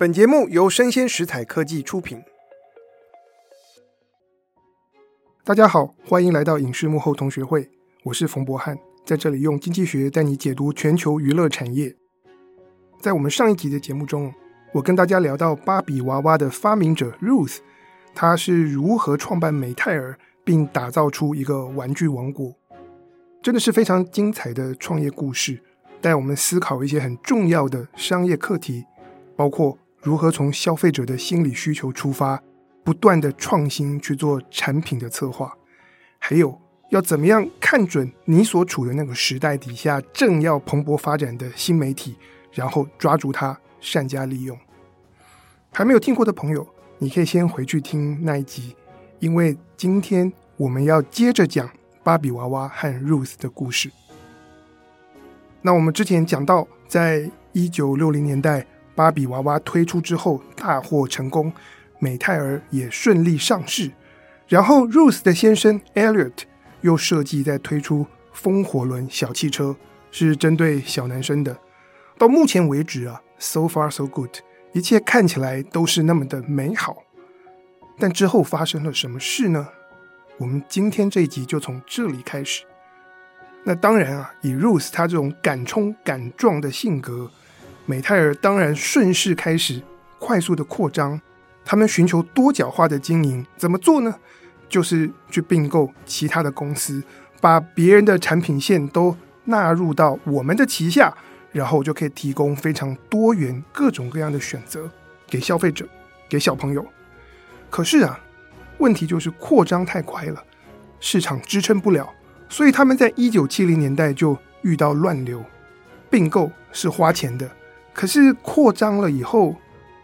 本节目由生鲜食材科技出品。大家好，欢迎来到影视幕后同学会，我是冯博翰，在这里用经济学带你解读全球娱乐产业。在我们上一集的节目中，我跟大家聊到芭比娃娃的发明者 Ruth，她是如何创办美泰儿，并打造出一个玩具王国，真的是非常精彩的创业故事，带我们思考一些很重要的商业课题，包括。如何从消费者的心理需求出发，不断的创新去做产品的策划，还有要怎么样看准你所处的那个时代底下正要蓬勃发展的新媒体，然后抓住它，善加利用。还没有听过的朋友，你可以先回去听那一集，因为今天我们要接着讲芭比娃娃和 Ruth 的故事。那我们之前讲到，在一九六零年代。芭比娃娃推出之后大获成功，美泰儿也顺利上市。然后 Ruth 的先生 Elliot 又设计再推出风火轮小汽车，是针对小男生的。到目前为止啊，so far so good，一切看起来都是那么的美好。但之后发生了什么事呢？我们今天这一集就从这里开始。那当然啊，以 Ruth 他这种敢冲敢撞的性格。美泰尔当然顺势开始快速的扩张，他们寻求多角化的经营，怎么做呢？就是去并购其他的公司，把别人的产品线都纳入到我们的旗下，然后就可以提供非常多元、各种各样的选择给消费者、给小朋友。可是啊，问题就是扩张太快了，市场支撑不了，所以他们在一九七零年代就遇到乱流。并购是花钱的。可是扩张了以后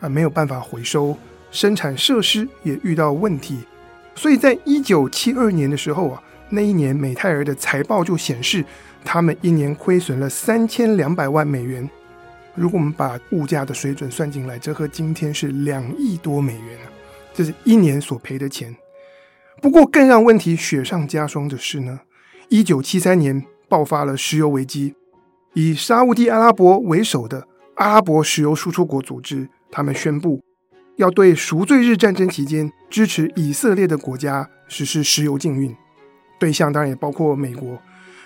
啊，没有办法回收，生产设施也遇到问题，所以在一九七二年的时候啊，那一年美泰儿的财报就显示，他们一年亏损了三千两百万美元。如果我们把物价的水准算进来，这和今天是两亿多美元啊，这是一年所赔的钱。不过更让问题雪上加霜的是呢，一九七三年爆发了石油危机，以沙乌地阿拉伯为首的。阿拉伯石油输出国组织，他们宣布要对赎罪日战争期间支持以色列的国家实施石油禁运，对象当然也包括美国。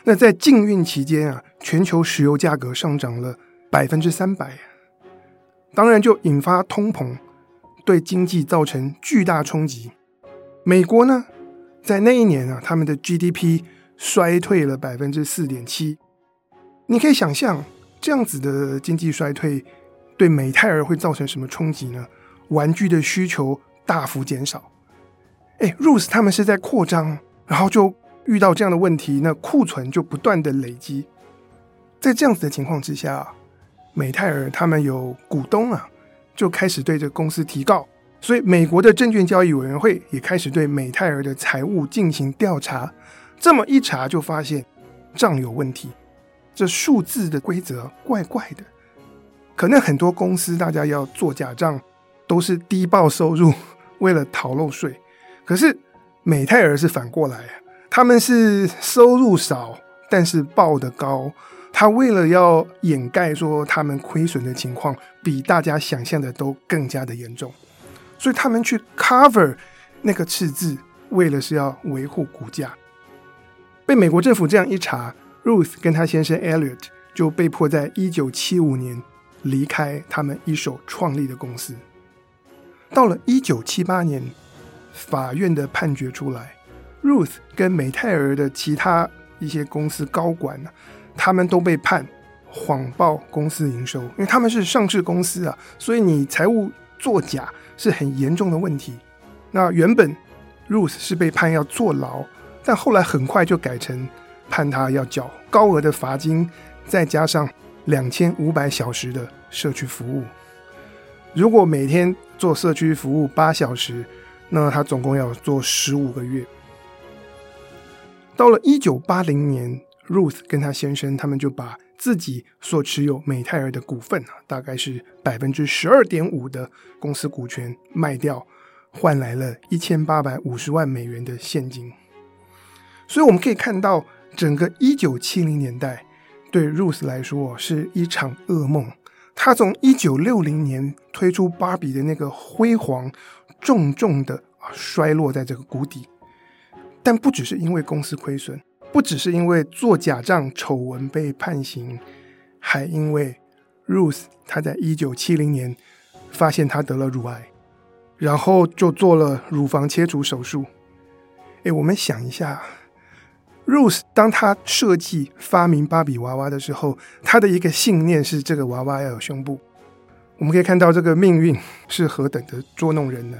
那在禁运期间啊，全球石油价格上涨了百分之三百，当然就引发通膨，对经济造成巨大冲击。美国呢，在那一年啊，他们的 GDP 衰退了百分之四点七，你可以想象。这样子的经济衰退对美泰尔会造成什么冲击呢？玩具的需求大幅减少。哎，Ruth 他们是在扩张，然后就遇到这样的问题，那库存就不断的累积。在这样子的情况之下，美泰尔他们有股东啊，就开始对这公司提告，所以美国的证券交易委员会也开始对美泰尔的财务进行调查。这么一查，就发现账有问题。这数字的规则怪怪的，可能很多公司大家要做假账，都是低报收入，为了逃漏税。可是美泰尔是反过来，他们是收入少，但是报得高。他为了要掩盖说他们亏损的情况比大家想象的都更加的严重，所以他们去 cover 那个赤字，为了是要维护股价。被美国政府这样一查。Ruth 跟他先生 Elliot 就被迫在一九七五年离开他们一手创立的公司。到了一九七八年，法院的判决出来，Ruth 跟美泰儿的其他一些公司高管呢，他们都被判谎报公司营收，因为他们是上市公司啊，所以你财务作假是很严重的问题。那原本 Ruth 是被判要坐牢，但后来很快就改成。判他要缴高额的罚金，再加上两千五百小时的社区服务。如果每天做社区服务八小时，那他总共要做十五个月。到了一九八零年，Ruth 跟他先生他们就把自己所持有美泰尔的股份啊，大概是百分之十二点五的公司股权卖掉，换来了一千八百五十万美元的现金。所以我们可以看到。整个一九七零年代对 Ruth 来说是一场噩梦，他从一九六零年推出芭比的那个辉煌，重重的啊摔落在这个谷底。但不只是因为公司亏损，不只是因为做假账丑闻被判刑，还因为 Ruth 她在一九七零年发现她得了乳癌，然后就做了乳房切除手术。哎，我们想一下，Ruth 当她设计发明芭比娃娃的时候，她的一个信念是这个娃娃要有胸部。我们可以看到这个命运是何等的捉弄人呢？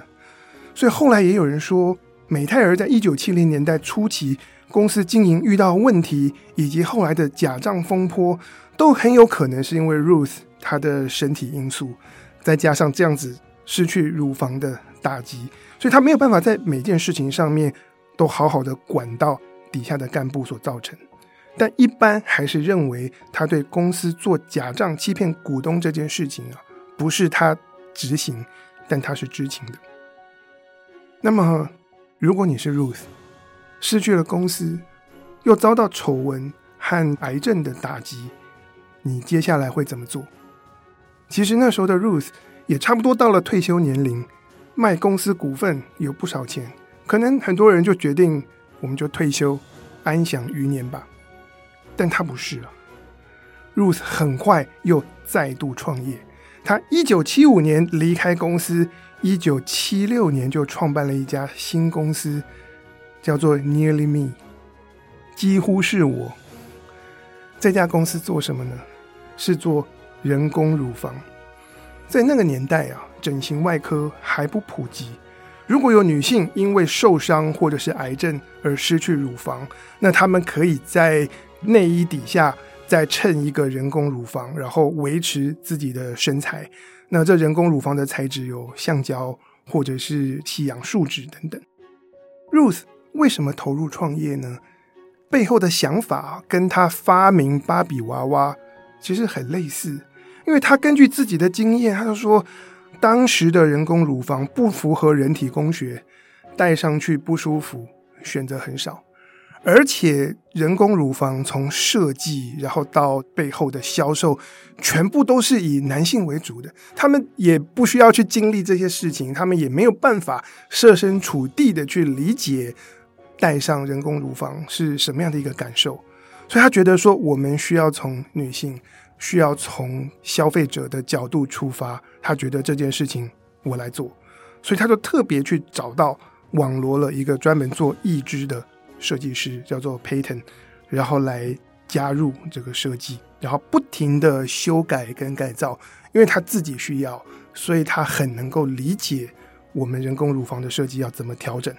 所以后来也有人说。美泰儿在一九七零年代初期，公司经营遇到问题，以及后来的假账风波，都很有可能是因为 Ruth 她的身体因素，再加上这样子失去乳房的打击，所以她没有办法在每件事情上面都好好的管到底下的干部所造成。但一般还是认为他对公司做假账欺骗股东这件事情啊，不是他执行，但他是知情的。那么。如果你是 Ruth，失去了公司，又遭到丑闻和癌症的打击，你接下来会怎么做？其实那时候的 Ruth 也差不多到了退休年龄，卖公司股份有不少钱，可能很多人就决定我们就退休，安享余年吧。但他不是啊，Ruth 很快又再度创业。他一九七五年离开公司。一九七六年就创办了一家新公司，叫做 Nearly Me，几乎是我。这家公司做什么呢？是做人工乳房。在那个年代啊，整形外科还不普及。如果有女性因为受伤或者是癌症而失去乳房，那她们可以在内衣底下再衬一个人工乳房，然后维持自己的身材。那这人工乳房的材质有橡胶或者是细氧树脂等等。Ruth 为什么投入创业呢？背后的想法跟她发明芭比娃娃其实很类似，因为她根据自己的经验，她就说当时的人工乳房不符合人体工学，戴上去不舒服，选择很少。而且人工乳房从设计，然后到背后的销售，全部都是以男性为主的。他们也不需要去经历这些事情，他们也没有办法设身处地的去理解戴上人工乳房是什么样的一个感受。所以他觉得说，我们需要从女性，需要从消费者的角度出发。他觉得这件事情我来做，所以他就特别去找到网罗了一个专门做义肢的。设计师叫做 Peyton，然后来加入这个设计，然后不停的修改跟改造，因为他自己需要，所以他很能够理解我们人工乳房的设计要怎么调整。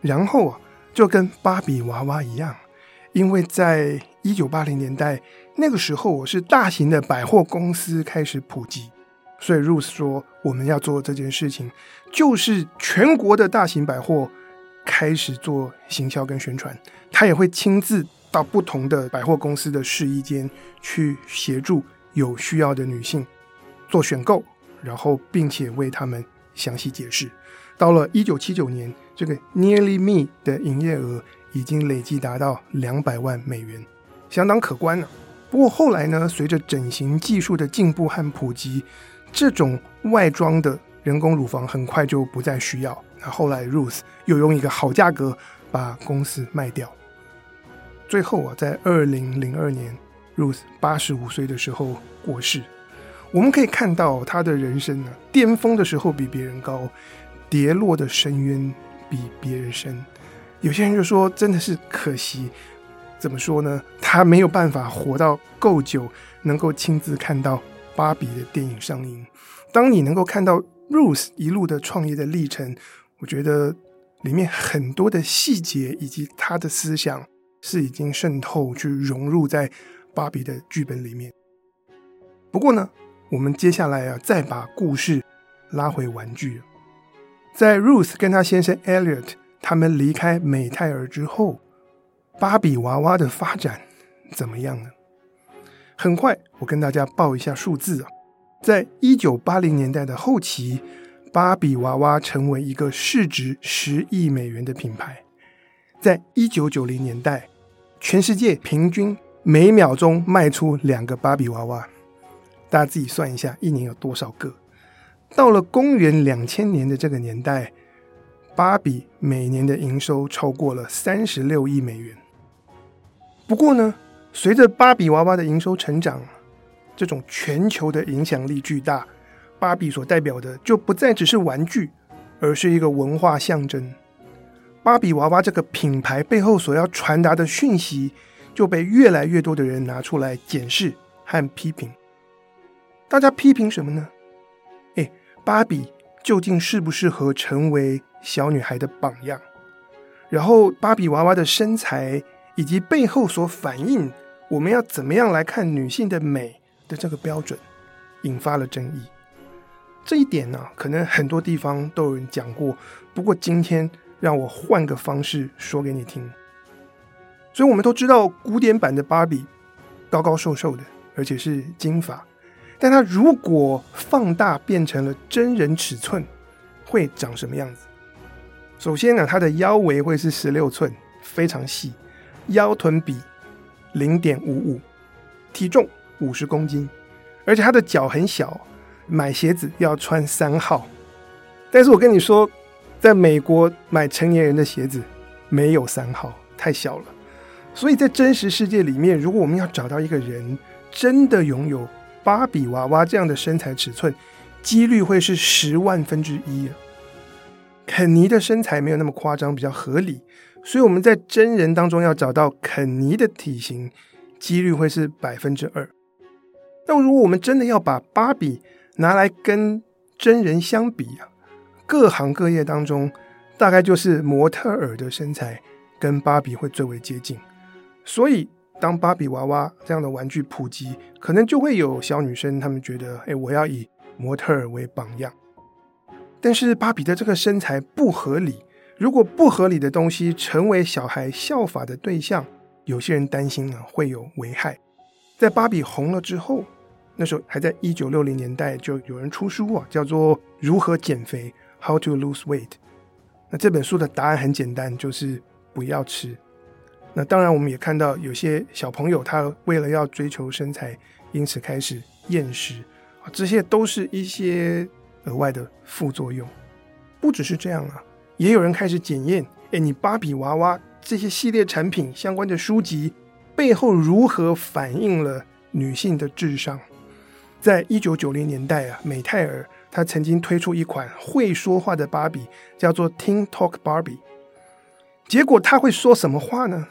然后啊，就跟芭比娃娃一样，因为在一九八零年代那个时候，我是大型的百货公司开始普及，所以 Ruth 说我们要做这件事情，就是全国的大型百货。开始做行销跟宣传，他也会亲自到不同的百货公司的试衣间去协助有需要的女性做选购，然后并且为他们详细解释。到了一九七九年，这个 Nearly Me 的营业额已经累计达到两百万美元，相当可观了。不过后来呢，随着整形技术的进步和普及，这种外装的人工乳房很快就不再需要。那后来，Ruth 又用一个好价格把公司卖掉。最后啊，在二零零二年，Ruth 八十五岁的时候过世。我们可以看到他的人生呢，巅峰的时候比别人高，跌落的深渊比别人深。有些人就说，真的是可惜。怎么说呢？他没有办法活到够久，能够亲自看到芭比的电影上映。当你能够看到 Ruth 一路的创业的历程。我觉得里面很多的细节以及他的思想是已经渗透去融入在芭比的剧本里面。不过呢，我们接下来啊，再把故事拉回玩具。在 Ruth 跟她先生 Elliot 他们离开美泰尔之后，芭比娃娃的发展怎么样呢？很快，我跟大家报一下数字啊，在一九八零年代的后期。芭比娃娃成为一个市值十亿美元的品牌，在一九九零年代，全世界平均每秒钟卖出两个芭比娃娃。大家自己算一下，一年有多少个？到了公元两千年的这个年代，芭比每年的营收超过了三十六亿美元。不过呢，随着芭比娃娃的营收成长，这种全球的影响力巨大，芭比所代表的就不再只是玩具，而是一个文化象征。芭比娃娃这个品牌背后所要传达的讯息，就被越来越多的人拿出来检视和批评。大家批评什么呢？诶，芭比究竟适不适合成为小女孩的榜样？然后，芭比娃娃的身材以及背后所反映，我们要怎么样来看女性的美的这个标准，引发了争议。这一点呢，可能很多地方都有人讲过。不过今天让我换个方式说给你听。所以我们都知道，古典版的芭比高高瘦瘦的，而且是金发。但它如果放大变成了真人尺寸，会长什么样子？首先呢，它的腰围会是十六寸，非常细，腰臀比零点五五，体重五十公斤，而且他的脚很小。买鞋子要穿三号，但是我跟你说，在美国买成年人的鞋子没有三号，太小了。所以在真实世界里面，如果我们要找到一个人真的拥有芭比娃娃这样的身材尺寸，几率会是十万分之一。肯尼的身材没有那么夸张，比较合理，所以我们在真人当中要找到肯尼的体型，几率会是百分之二。那如果我们真的要把芭比拿来跟真人相比啊，各行各业当中，大概就是模特儿的身材跟芭比会最为接近。所以，当芭比娃娃这样的玩具普及，可能就会有小女生她们觉得，哎，我要以模特儿为榜样。但是，芭比的这个身材不合理，如果不合理的东西成为小孩效法的对象，有些人担心呢会有危害。在芭比红了之后。那时候还在一九六零年代，就有人出书啊，叫做《如何减肥》（How to Lose Weight）。那这本书的答案很简单，就是不要吃。那当然，我们也看到有些小朋友他为了要追求身材，因此开始厌食啊，这些都是一些额外的副作用。不只是这样啊，也有人开始检验，哎，你芭比娃娃这些系列产品相关的书籍背后如何反映了女性的智商。在一九九零年代啊，美泰尔他曾经推出一款会说话的芭比，叫做 Teen Talk Barbie。结果他会说什么话呢？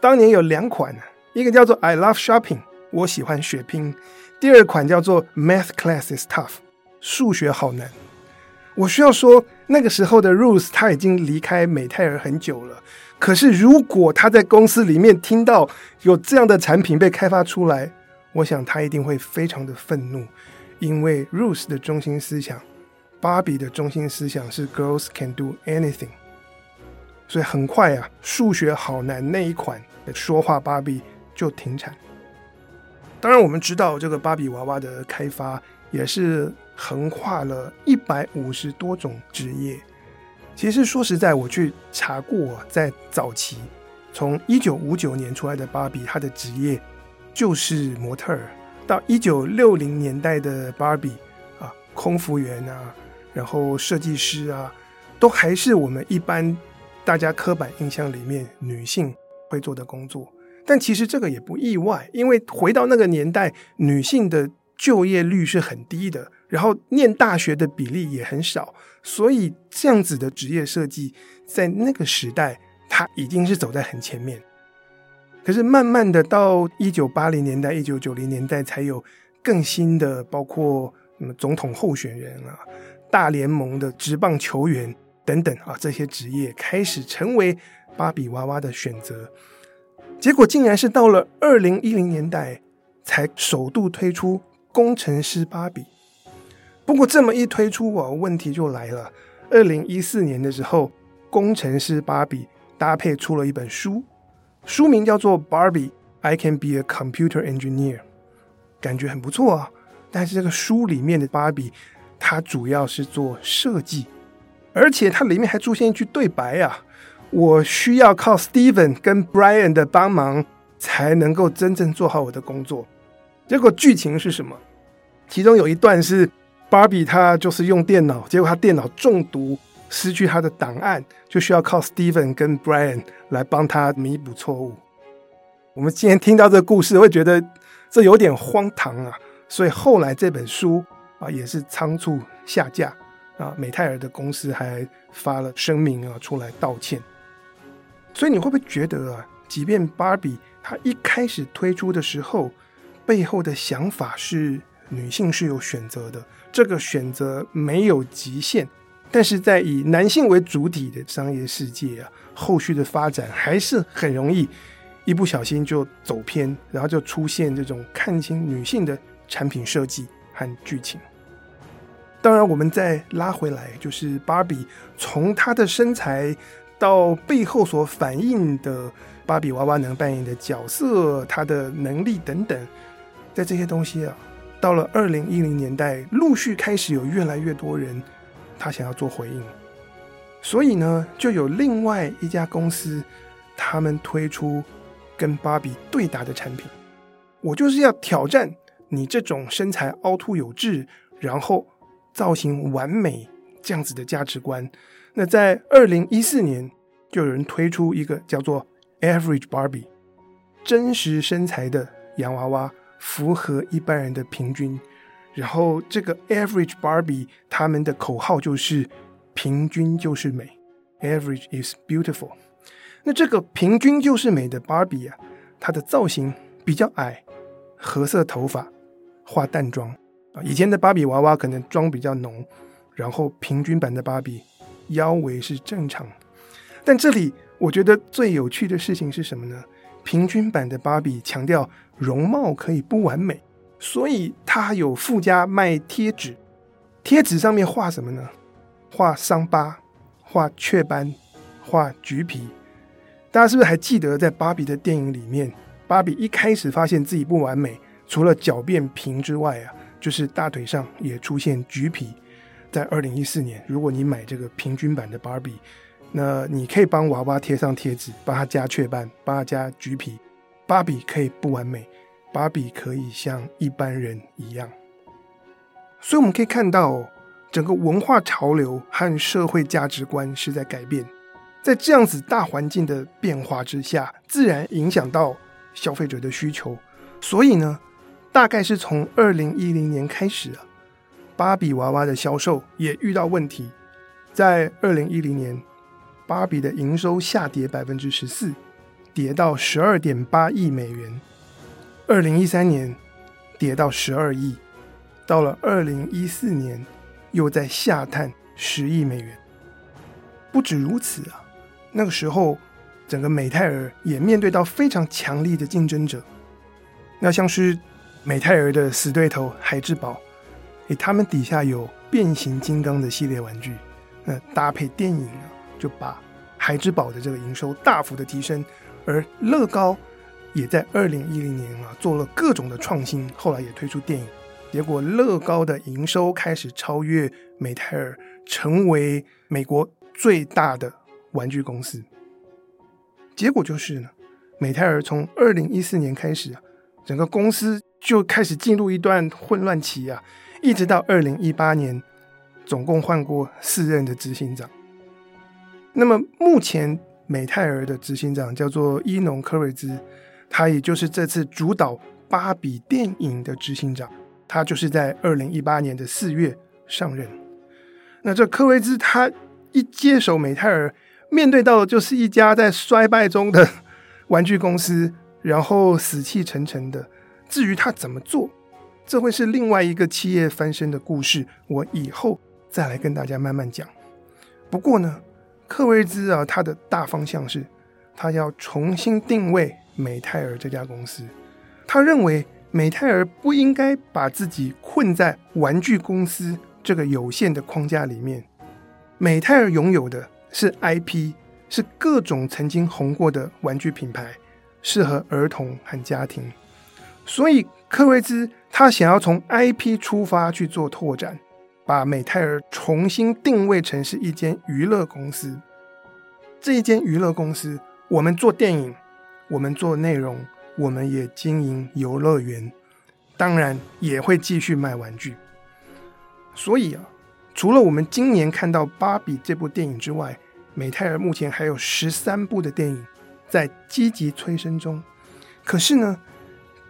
当年有两款，一个叫做 I Love Shopping，我喜欢血拼；第二款叫做 Math Class is Tough，数学好难。我需要说，那个时候的 Ruth 他已经离开美泰尔很久了。可是如果他在公司里面听到有这样的产品被开发出来，我想他一定会非常的愤怒，因为 Ruth 的中心思想，芭比的中心思想是 Girls can do anything，所以很快啊，数学好难那一款说话芭比就停产。当然，我们知道这个芭比娃娃的开发也是横跨了一百五十多种职业。其实说实在，我去查过，在早期从一九五九年出来的芭比，她的职业。就是模特儿，到一九六零年代的芭比啊，空服员啊，然后设计师啊，都还是我们一般大家刻板印象里面女性会做的工作。但其实这个也不意外，因为回到那个年代，女性的就业率是很低的，然后念大学的比例也很少，所以这样子的职业设计在那个时代，它已经是走在很前面。可是慢慢的到一九八零年代、一九九零年代，才有更新的，包括什么总统候选人啊、大联盟的职棒球员等等啊，这些职业开始成为芭比娃娃的选择。结果竟然是到了二零一零年代，才首度推出工程师芭比。不过这么一推出啊，问题就来了。二零一四年的时候，工程师芭比搭配出了一本书。书名叫做《Barbie I Can Be a Computer Engineer》，感觉很不错啊。但是这个书里面的芭比，它主要是做设计，而且它里面还出现一句对白啊：“我需要靠 Steven 跟 Brian 的帮忙，才能够真正做好我的工作。”结果剧情是什么？其中有一段是芭比，她就是用电脑，结果她电脑中毒，失去她的档案，就需要靠 Steven 跟 Brian 来帮她弥补错误。我们今天听到这个故事，会觉得这有点荒唐啊，所以后来这本书啊也是仓促下架啊，美泰尔的公司还发了声明啊出来道歉。所以你会不会觉得啊，即便芭比她一开始推出的时候，背后的想法是女性是有选择的，这个选择没有极限，但是在以男性为主体的商业世界啊，后续的发展还是很容易一不小心就走偏，然后就出现这种看清女性的产品设计和剧情。当然，我们再拉回来，就是芭比从她的身材。到背后所反映的芭比娃娃能扮演的角色，她的能力等等，在这些东西啊，到了二零一零年代，陆续开始有越来越多人他想要做回应，所以呢，就有另外一家公司，他们推出跟芭比对打的产品。我就是要挑战你这种身材凹凸有致，然后造型完美这样子的价值观。那在二零一四年，就有人推出一个叫做 Average Barbie，真实身材的洋娃娃，符合一般人的平均。然后这个 Average Barbie 他们的口号就是“平均就是美 ”，Average is beautiful。那这个“平均就是美”的 Barbie 啊，它的造型比较矮，褐色头发，化淡妆啊。以前的芭比娃娃可能妆比较浓，然后平均版的芭比。腰围是正常，但这里我觉得最有趣的事情是什么呢？平均版的芭比强调容貌可以不完美，所以它有附加卖贴纸，贴纸上面画什么呢？画伤疤，画雀斑，画橘皮。大家是不是还记得在芭比的电影里面，芭比一开始发现自己不完美，除了脚变平之外啊，就是大腿上也出现橘皮。在二零一四年，如果你买这个平均版的芭比，那你可以帮娃娃贴上贴纸，帮他加雀斑，帮他加橘皮。芭比可以不完美，芭比可以像一般人一样。所以我们可以看到，整个文化潮流和社会价值观是在改变。在这样子大环境的变化之下，自然影响到消费者的需求。所以呢，大概是从二零一零年开始啊。芭比娃娃的销售也遇到问题，在二零一零年，芭比的营收下跌百分之十四，跌到十二点八亿美元。二零一三年跌到十二亿，到了二零一四年又在下探十亿美元。不止如此啊，那个时候整个美泰尔也面对到非常强力的竞争者，那像是美泰尔的死对头孩之宝。诶，他们底下有变形金刚的系列玩具，那搭配电影啊，就把孩之宝的这个营收大幅的提升。而乐高也在二零一零年啊做了各种的创新，后来也推出电影，结果乐高的营收开始超越美泰尔，成为美国最大的玩具公司。结果就是呢，美泰尔从二零一四年开始啊，整个公司就开始进入一段混乱期啊。一直到二零一八年，总共换过四任的执行长。那么目前美泰尔的执行长叫做伊农科瑞兹，他也就是这次主导芭比电影的执行长。他就是在二零一八年的四月上任。那这科瑞兹他一接手美泰尔，面对到的就是一家在衰败中的 玩具公司，然后死气沉沉的。至于他怎么做？这会是另外一个企业翻身的故事，我以后再来跟大家慢慢讲。不过呢，柯瑞兹啊，他的大方向是，他要重新定位美泰尔这家公司。他认为美泰尔不应该把自己困在玩具公司这个有限的框架里面。美泰尔拥有的是 IP，是各种曾经红过的玩具品牌，适合儿童和家庭。所以柯瑞兹。他想要从 IP 出发去做拓展，把美泰尔重新定位成是一间娱乐公司。这一间娱乐公司，我们做电影，我们做内容，我们也经营游乐园。当然也会继续卖玩具。所以啊，除了我们今年看到《芭比》这部电影之外，美泰尔目前还有十三部的电影在积极催生中。可是呢，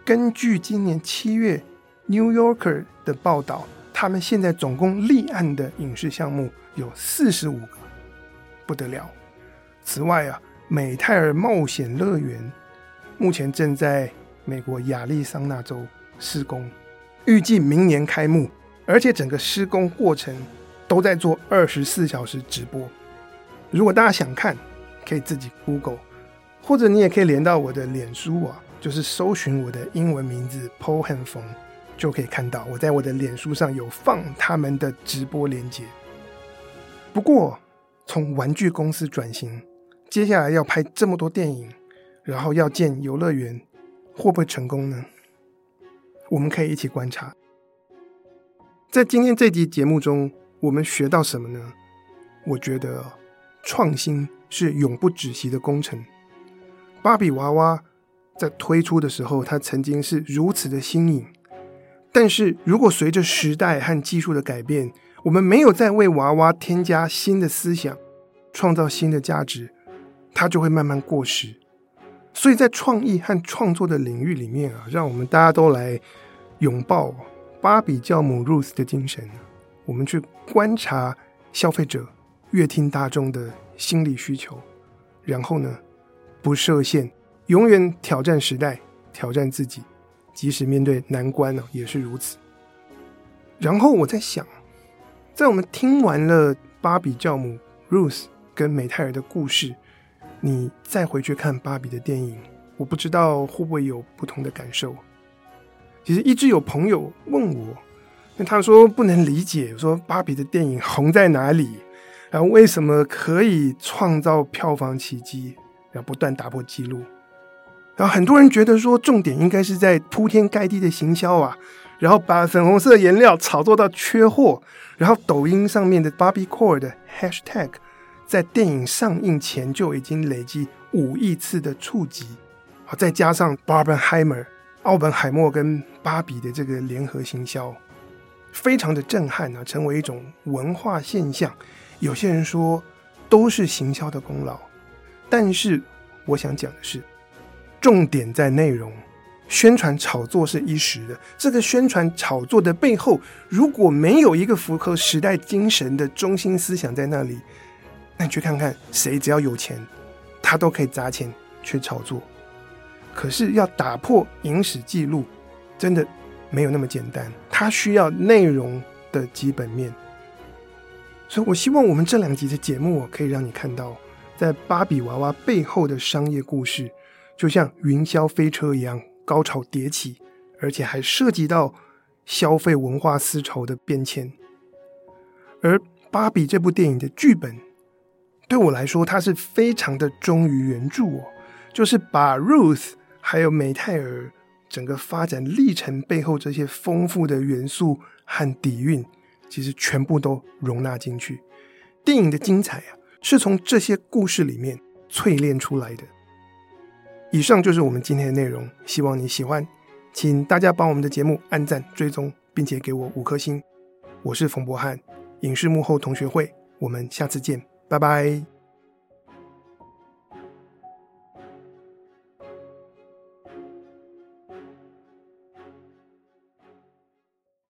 根据今年七月《New Yorker》的报道，他们现在总共立案的影视项目有四十五个，不得了。此外啊，美泰尔冒险乐园目前正在美国亚利桑那州施工，预计明年开幕，而且整个施工过程都在做二十四小时直播。如果大家想看，可以自己 Google，或者你也可以连到我的脸书啊。就是搜寻我的英文名字 Paul 和冯，就可以看到我在我的脸书上有放他们的直播链接。不过，从玩具公司转型，接下来要拍这么多电影，然后要建游乐园，会不会成功呢？我们可以一起观察。在今天这集节目中，我们学到什么呢？我觉得创新是永不止息的工程。芭比娃娃。在推出的时候，它曾经是如此的新颖。但是如果随着时代和技术的改变，我们没有再为娃娃添加新的思想，创造新的价值，它就会慢慢过时。所以在创意和创作的领域里面啊，让我们大家都来拥抱芭比教母 Ruth 的精神，我们去观察消费者、阅听大众的心理需求，然后呢，不设限。永远挑战时代，挑战自己，即使面对难关呢，也是如此。然后我在想，在我们听完了芭比教母 Ruth 跟美泰尔的故事，你再回去看芭比的电影，我不知道会不会有不同的感受。其实一直有朋友问我，那他说不能理解，说芭比的电影红在哪里，然后为什么可以创造票房奇迹，然后不断打破纪录。然后很多人觉得说，重点应该是在铺天盖地的行销啊，然后把粉红色颜料炒作到缺货，然后抖音上面的 Barbiecore 的 Hashtag 在电影上映前就已经累积五亿次的触及，好，再加上 Barbenheimer 奥本海默跟芭比的这个联合行销，非常的震撼啊，成为一种文化现象。有些人说都是行销的功劳，但是我想讲的是。重点在内容，宣传炒作是一时的。这个宣传炒作的背后，如果没有一个符合时代精神的中心思想在那里，那你去看看谁，只要有钱，他都可以砸钱去炒作。可是要打破影史记录，真的没有那么简单。它需要内容的基本面。所以我希望我们这两集的节目，可以让你看到，在芭比娃娃背后的商业故事。就像云霄飞车一样高潮迭起，而且还涉及到消费文化思潮的变迁。而《芭比》这部电影的剧本，对我来说，它是非常的忠于原著哦，就是把 Ruth 还有美泰尔整个发展历程背后这些丰富的元素和底蕴，其实全部都容纳进去。电影的精彩啊，是从这些故事里面淬炼出来的。以上就是我们今天的内容，希望你喜欢，请大家帮我们的节目按赞、追踪，并且给我五颗星。我是冯博翰，影视幕后同学会，我们下次见，拜拜。